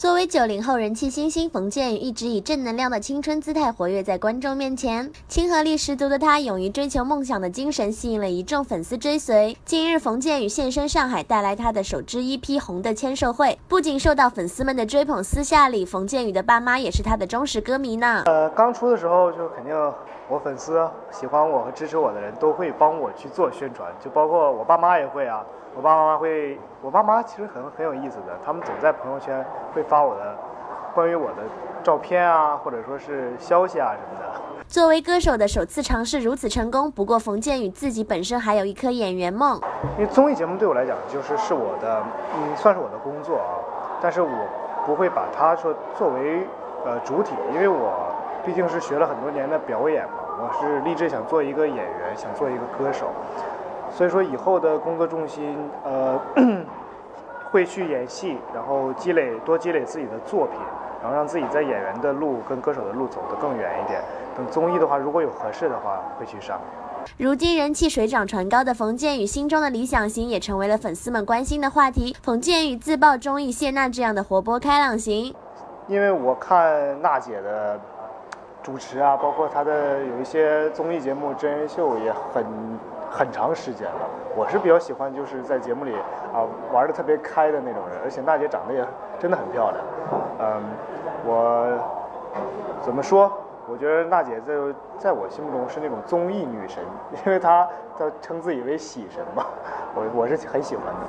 作为九零后人气新星，冯建宇一直以正能量的青春姿态活跃在观众面前。亲和力十足的他，勇于追求梦想的精神吸引了一众粉丝追随。近日，冯建宇现身上海，带来他的首支 EP《红》的签售会，不仅受到粉丝们的追捧，私下里冯建宇的爸妈也是他的忠实歌迷呢。呃，刚出的时候就肯定我粉丝喜欢我和支持我的人都会帮我去做宣传，就包括我爸妈也会啊。我爸妈妈会，我爸妈其实很很有意思的，他们总在朋友圈会发我的关于我的照片啊，或者说是消息啊什么的。作为歌手的首次尝试如此成功，不过冯建宇自己本身还有一颗演员梦。因为综艺节目对我来讲就是是我的，嗯，算是我的工作啊，但是我不会把它说作为呃主体，因为我毕竟是学了很多年的表演嘛，我是立志想做一个演员，想做一个歌手。所以说以后的工作重心，呃，会去演戏，然后积累多积累自己的作品，然后让自己在演员的路跟歌手的路走得更远一点。等综艺的话，如果有合适的话，会去上。如今人气水涨船高的冯建宇心中的理想型也成为了粉丝们关心的话题。冯建宇自曝中意谢娜这样的活泼开朗型，因为我看娜姐的主持啊，包括她的有一些综艺节目真人秀也很。很长时间了，我是比较喜欢就是在节目里啊玩的特别开的那种人，而且娜姐长得也真的很漂亮。嗯，我怎么说？我觉得娜姐在在我心目中是那种综艺女神，因为她她称自己为喜神嘛，我我是很喜欢的。